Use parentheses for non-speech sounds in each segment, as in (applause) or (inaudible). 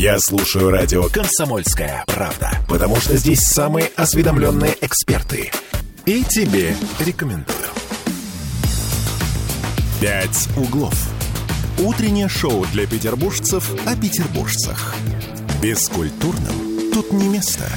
Я слушаю радио «Комсомольская правда», потому что здесь самые осведомленные эксперты. И тебе рекомендую. «Пять углов». Утреннее шоу для петербуржцев о петербуржцах. Бескультурным тут не место.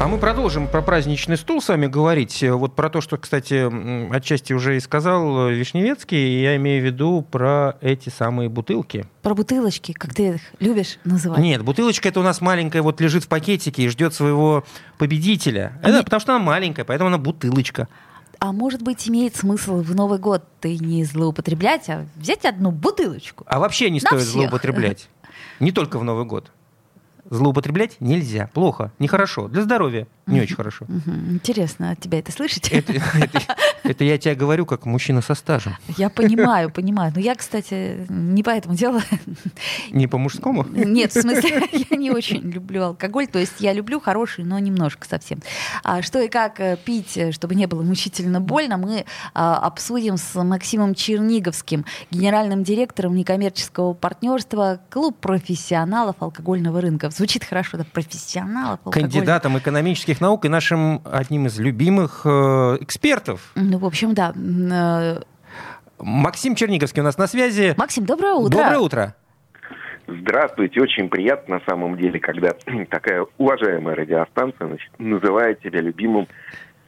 А мы продолжим про праздничный стул с вами говорить. Вот про то, что, кстати, отчасти уже и сказал Вишневецкий, я имею в виду про эти самые бутылки. Про бутылочки, как ты их любишь называть? Нет, бутылочка это у нас маленькая, вот лежит в пакетике и ждет своего победителя. Это Нет. потому что она маленькая, поэтому она бутылочка. А может быть, имеет смысл в Новый год ты не злоупотреблять, а взять одну бутылочку? А вообще не стоит всех. злоупотреблять. (laughs) Не только в Новый год злоупотреблять нельзя. Плохо, нехорошо. Для здоровья не очень хорошо. Интересно от тебя это слышать? Это, (laughs) это, это я тебе говорю как мужчина со стажем. Я понимаю, понимаю. Но я, кстати, не по этому делу. Не по мужскому? Нет, в смысле, (laughs) я не очень люблю алкоголь. То есть я люблю хороший, но немножко совсем. А что и как э, пить, э, чтобы не было мучительно больно, мы а, обсудим с Максимом Черниговским, генеральным директором некоммерческого партнерства «Клуб профессионалов алкогольного рынка». Звучит хорошо, да, профессионалов алкогольного. Кандидатом экономических наук и нашим одним из любимых э, экспертов. Ну, в общем, да. Э, Максим Черниговский у нас на связи. Максим, доброе утро. Доброе утро. Здравствуйте, очень приятно на самом деле, когда (clears throat) такая уважаемая радиостанция значит, называет тебя любимым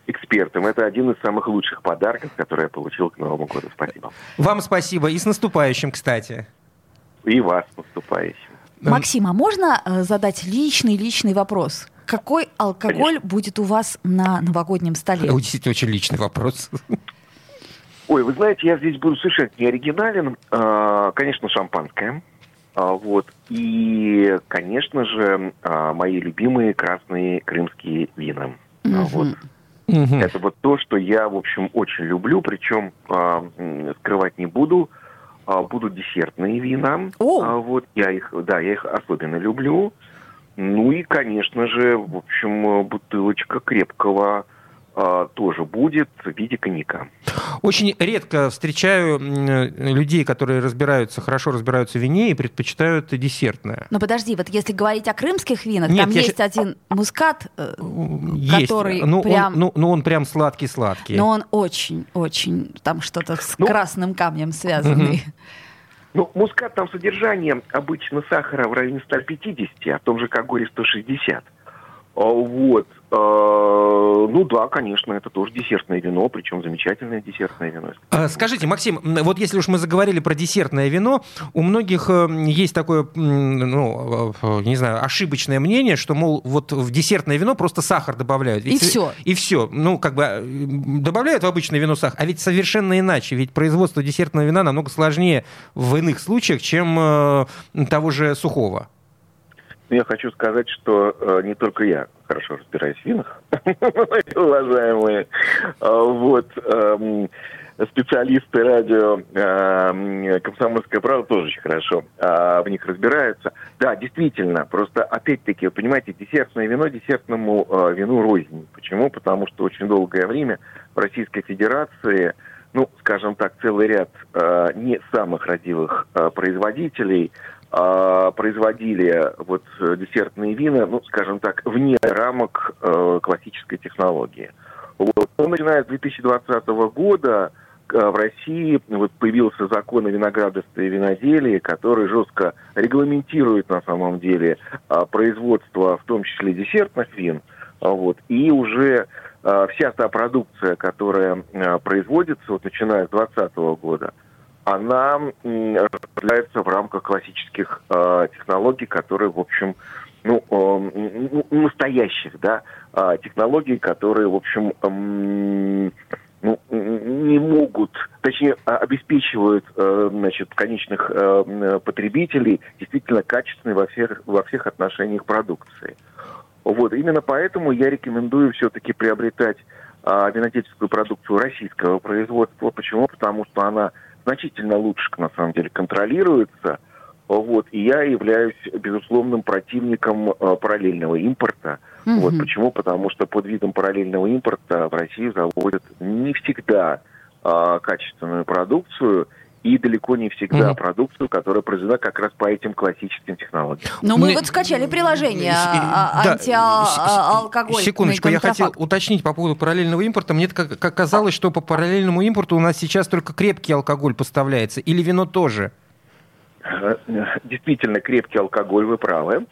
экспертом. Это один из самых лучших подарков, которые я получил к Новому году. Спасибо. Вам спасибо. И с наступающим, кстати. И вас с наступающим. Максим, а можно э, задать личный-личный вопрос? Какой алкоголь Конечно. будет у вас на новогоднем столе? Это действительно очень личный вопрос. Ой, вы знаете, я здесь буду совершенно не оригинален. А, конечно, шампанское. А, вот. И, конечно же, а, мои любимые красные крымские вина. Угу. Вот. Угу. Это вот то, что я, в общем, очень люблю, причем скрывать не буду. Будут десертные вина. О! Вот я их, да, я их особенно люблю. Ну и, конечно же, в общем, бутылочка крепкого а, тоже будет в виде коньяка. Очень редко встречаю людей, которые разбираются, хорошо разбираются в вине и предпочитают десертное. Но подожди, вот если говорить о крымских винах, Нет, там есть щ... один мускат, э, есть. который ну, прям... Он, ну, ну, он прям сладкий-сладкий. Но он очень-очень, там что-то с ну, красным камнем связанный. Угу. Ну, мускат там содержание обычно сахара в районе 150, а в том же Кагоре 160. А, вот. А, ну да, конечно, это тоже десертное вино, причем замечательное десертное вино. А, скажите, Максим, вот если уж мы заговорили про десертное вино, у многих э, есть такое, ну, э, не знаю, ошибочное мнение, что, мол, вот в десертное вино просто сахар добавляют. Ведь и все. И все. Ну, как бы э, добавляют в обычное вино сахар, а ведь совершенно иначе. Ведь производство десертного вина намного сложнее в иных случаях, чем того же сухого. Ну, я хочу сказать, что э, не только я хорошо разбираюсь в винах, (laughs) уважаемые, а, вот, э, специалисты радио э, «Комсомольская правда» тоже очень хорошо э, в них разбираются. Да, действительно, просто опять-таки, вы понимаете, десертное вино десертному э, вину рознь. Почему? Потому что очень долгое время в Российской Федерации ну, скажем так, целый ряд э, не самых родивых э, производителей э, производили вот десертные вина, ну, скажем так, вне рамок э, классической технологии. Вот. Но начиная с 2020 года э, в России вот появился закон о виноградарстве и виноделии, который жестко регламентирует на самом деле э, производство, в том числе десертных вин. Вот. И уже э, вся та продукция, которая производится, вот начиная с 2020 года, она распределяется в рамках классических э, технологий, которые, в общем, ну, э, настоящих, да, э, технологий, которые, в общем, э, ну, не могут, точнее, обеспечивают, э, значит, конечных э, потребителей действительно качественной во всех, во всех отношениях продукции. Вот, именно поэтому я рекомендую все-таки приобретать э, винодельческую продукцию российского производства. Почему? Потому что она значительно лучше, на самом деле, контролируется. Вот, и я являюсь безусловным противником э, параллельного импорта. Mm-hmm. Вот почему? Потому что под видом параллельного импорта в России заводят не всегда э, качественную продукцию, и далеко не всегда Мгм. продукцию, которая произведена как раз по этим классическим технологиям. Ну, мы, Мы- вот скачали приложение а, да, антиалкоголь. Секундочку, я хотел уточнить по поводу параллельного импорта. Мне как, как казалось, что по параллельному импорту у нас сейчас только крепкий алкоголь поставляется, или вино тоже. Э, Действительно крепкий алкоголь, вы правы.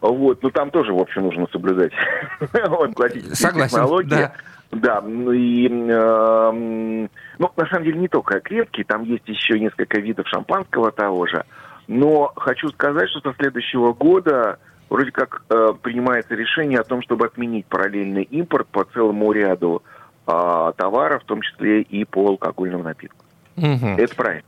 Вот, но там тоже, в общем, нужно соблюдать (laughs) Согласен, технологии. да. Да, ну и, эм, ну, на самом деле, не только крепкий, там есть еще несколько видов шампанского того же. Но хочу сказать, что со следующего года вроде как э, принимается решение о том, чтобы отменить параллельный импорт по целому ряду а, товаров, в том числе и по алкогольным напиткам. Мгм. Это правильно.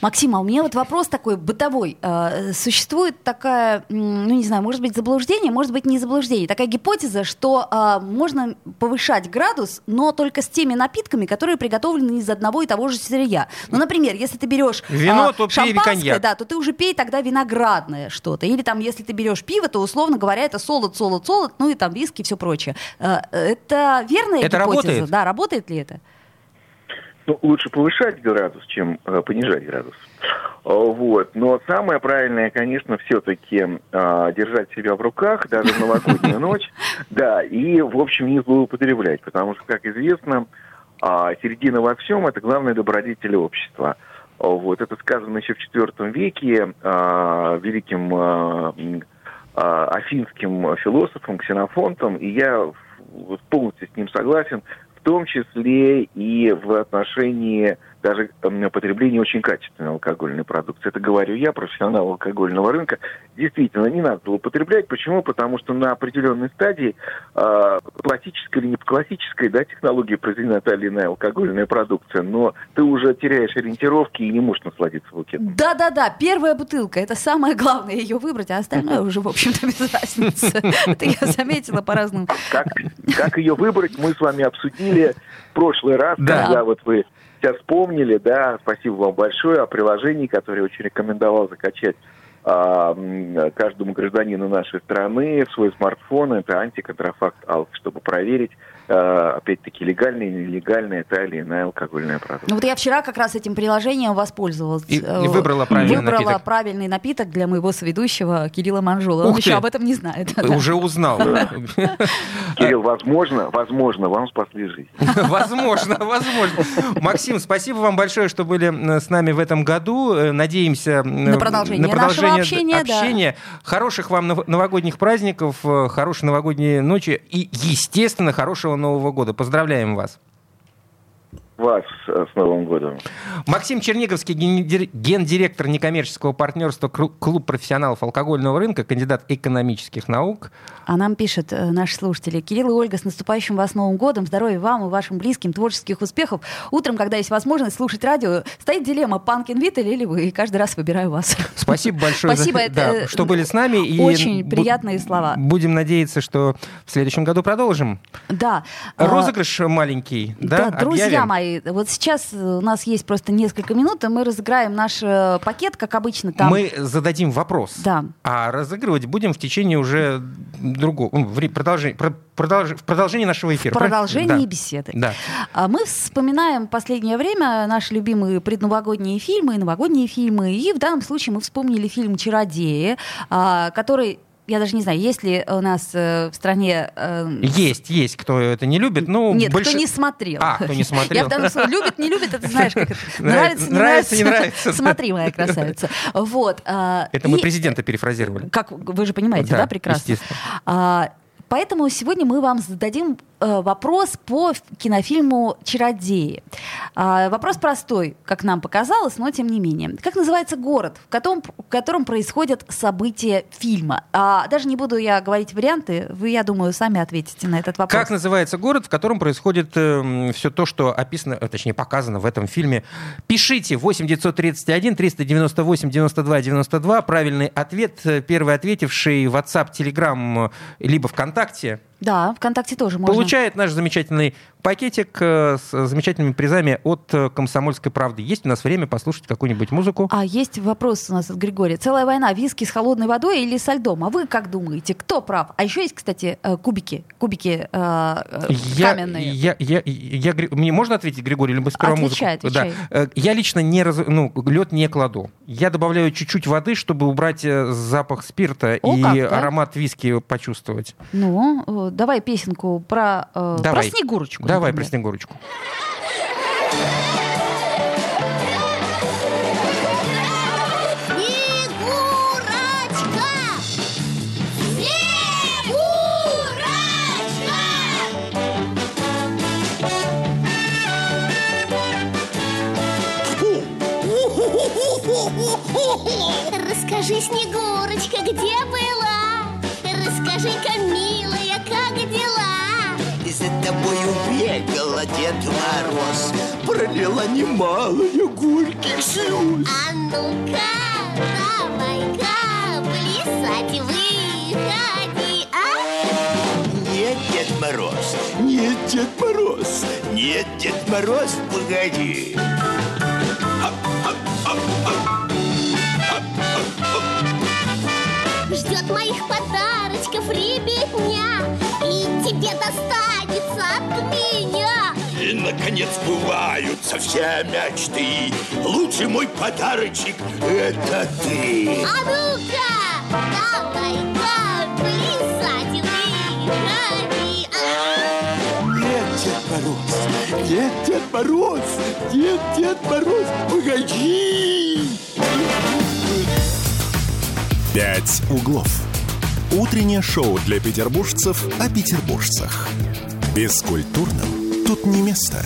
Максим, а у меня вот вопрос такой бытовой. Э, Существует такая, ну не знаю, может быть заблуждение, может быть не заблуждение, такая гипотеза, что а, можно повышать градус, но только с теми напитками, которые приготовлены из одного и того же сырья. Ну, например, если ты берешь Вино, а, то шампанское, коньяк. да, то ты уже пей тогда виноградное что-то. Или там, если ты берешь пиво, то, условно говоря, это солод, солод, солод, ну и там виски и все прочее. Э, Это верная Это гипотеза? работает? Да, работает ли это? Ну, лучше повышать градус, чем э, понижать градус. Э, Вот. Но самое правильное, конечно, все-таки держать себя в руках, даже в новогоднюю (laughs) ночь, да, и, в общем, не злоупотреблять, потому что, как известно, а, середина во всем – это главное добродетель общества. Э, Вот. Это сказано еще в IV веке а, великим а, м, а, афинским философом Ксенофонтом, и я полностью с ним согласен, в том числе и в отношении даже м, потребления очень качественной алкогольной продукции. Это говорю я, профессионал алкогольного рынка. Действительно, не надо злоупотреблять. Почему? Потому что на определенной стадии э, классической или не классической да, технологии произведена та или иная алкогольная продукция, но ты уже теряешь ориентировки и не можешь насладиться букетом. Да-да-да, первая бутылка, это самое главное ее выбрать, а остальное уже, в общем-то, без разницы. (laughs) Это я заметила по разным. Как, ее выбрать, мы с вами обсудили в прошлый раз, Да. когда вот вы сейчас вспомнили, да, спасибо вам большое о приложении, которое очень рекомендовал закачать каждому гражданину нашей страны свой смартфон. Это антиконтрафакт АЛК, чтобы проверить, а, опять-таки, легальная или нелегальная та или иная алкогольная продукция. Ну вот я вчера как раз этим приложением воспользовалась. И- Э, и выбрала правильный Выбрала напиток. правильный напиток для моего соведущего Кирилла Манжула. Он Ух еще ты. об этом не знает. (laughs) Уже узнал. (laughs) Кирилл, возможно, возможно, вам спасли жизнь. (laughs) Возможно, возможно. Максим, спасибо вам большое, что были м, с нами в этом году. Э, Надеемся м, На продолжение нашего общения, да. общения. Хороших вам нов- новогодних праздников, э, хорошей новогодней ночи и, естественно, хорошего Нового года. Поздравляем вас. Вас э, с Новым годом. Максим Черниговский, гендир- гендиректор некоммерческого партнерства Клуб профессионалов алкогольного рынка, кандидат экономических наук. А нам пишут э, наши слушатели. Кирилл и Ольга, с наступающим вас Новым годом. Здоровья вам и вашим близким, творческих успехов. Утром, когда есть возможность слушать радио, стоит дилемма Панкин Виттель или вы. И каждый раз выбираю вас. Спасибо большое, за- Спасибо, (laughs) это, да, э, что были с нами. И очень приятные слова. Будем надеяться, что в следующем году продолжим. Да. А, Розыгрыш маленький, да? Да, друзья объявим? Мои, вот сейчас у нас есть просто несколько минут, и мы разыграем наш э, пакет, как обычно там. Мы зададим вопрос. Да. А разыгрывать будем в течение уже другого ну, вре- продолжение, про- продолж- в продолжении нашего эфира. в продолжении Да. беседы. Да. А Мы вспоминаем последнее время наши любимые предновогодние фильмы и новогодние фильмы. И в данном случае мы вспомнили фильм «Чародеи», а, который я даже не знаю, есть ли у нас э, в стране... э, Есть, есть, кто это не любит. Ну, Нет, больше- кто не смотрел. А, кто не смотрел. Я в данном случае любит, не любит, это знаешь, как это. (laughs) Нравится, не нравится, не нравится. Смотри, моя красавица. Вот. а, Это мы президента перефразировали. Как вы же понимаете, Да, прекрасно. А, Поэтому сегодня мы вам зададим вопрос по кинофильму «Чародеи». А, вопрос простой, как нам показалось, но тем не менее. Как называется город, в котором, в котором происходят события фильма? А, даже не буду я говорить варианты, вы, я думаю, сами ответите на этот вопрос. Как называется город, в котором происходит все то, что описано, э, точнее, показано в этом фильме? Пишите 8 931 398 92 92. Правильный ответ, э, первый ответивший WhatsApp, Telegram, э, либо ВКонтакте. Да, ВКонтакте тоже можно. Получает наш замечательный пакетик э, с замечательными призами от э, «Комсомольской правды». Есть у нас время послушать какую-нибудь музыку? А есть вопрос у нас от Григория. Целая война, виски с холодной водой или со льдом? А вы как думаете, кто прав? А еще есть, кстати, э, кубики, кубики э, я, каменные. Я, я, я, я, мне можно ответить, Григорий, либо сперва отвечай, музыку? Отвечай. Да. Я лично не раз, ну, лед не кладу. Я добавляю чуть-чуть воды, чтобы убрать запах спирта О, и как, да? аромат виски почувствовать. Ну, давай песенку про, э, Давай. про Снегурочку. Давай например. про Снегурочку. Бегала Дед Мороз Пролила немалая горьких слез А ну-ка, давай-ка плясать выходи, а? Нет, Дед Мороз, нет, Дед Мороз Нет, Дед Мороз, погоди. Ждет наконец, сбываются все мечты Лучший мой подарочек – это ты А ну-ка, плясать выходи, а? Нет, Дед Мороз, нет, Дед Мороз Нет, Дед Мороз, погоди «Пять углов». Утреннее шоу для петербуржцев о петербуржцах. Бескультурным тут не место.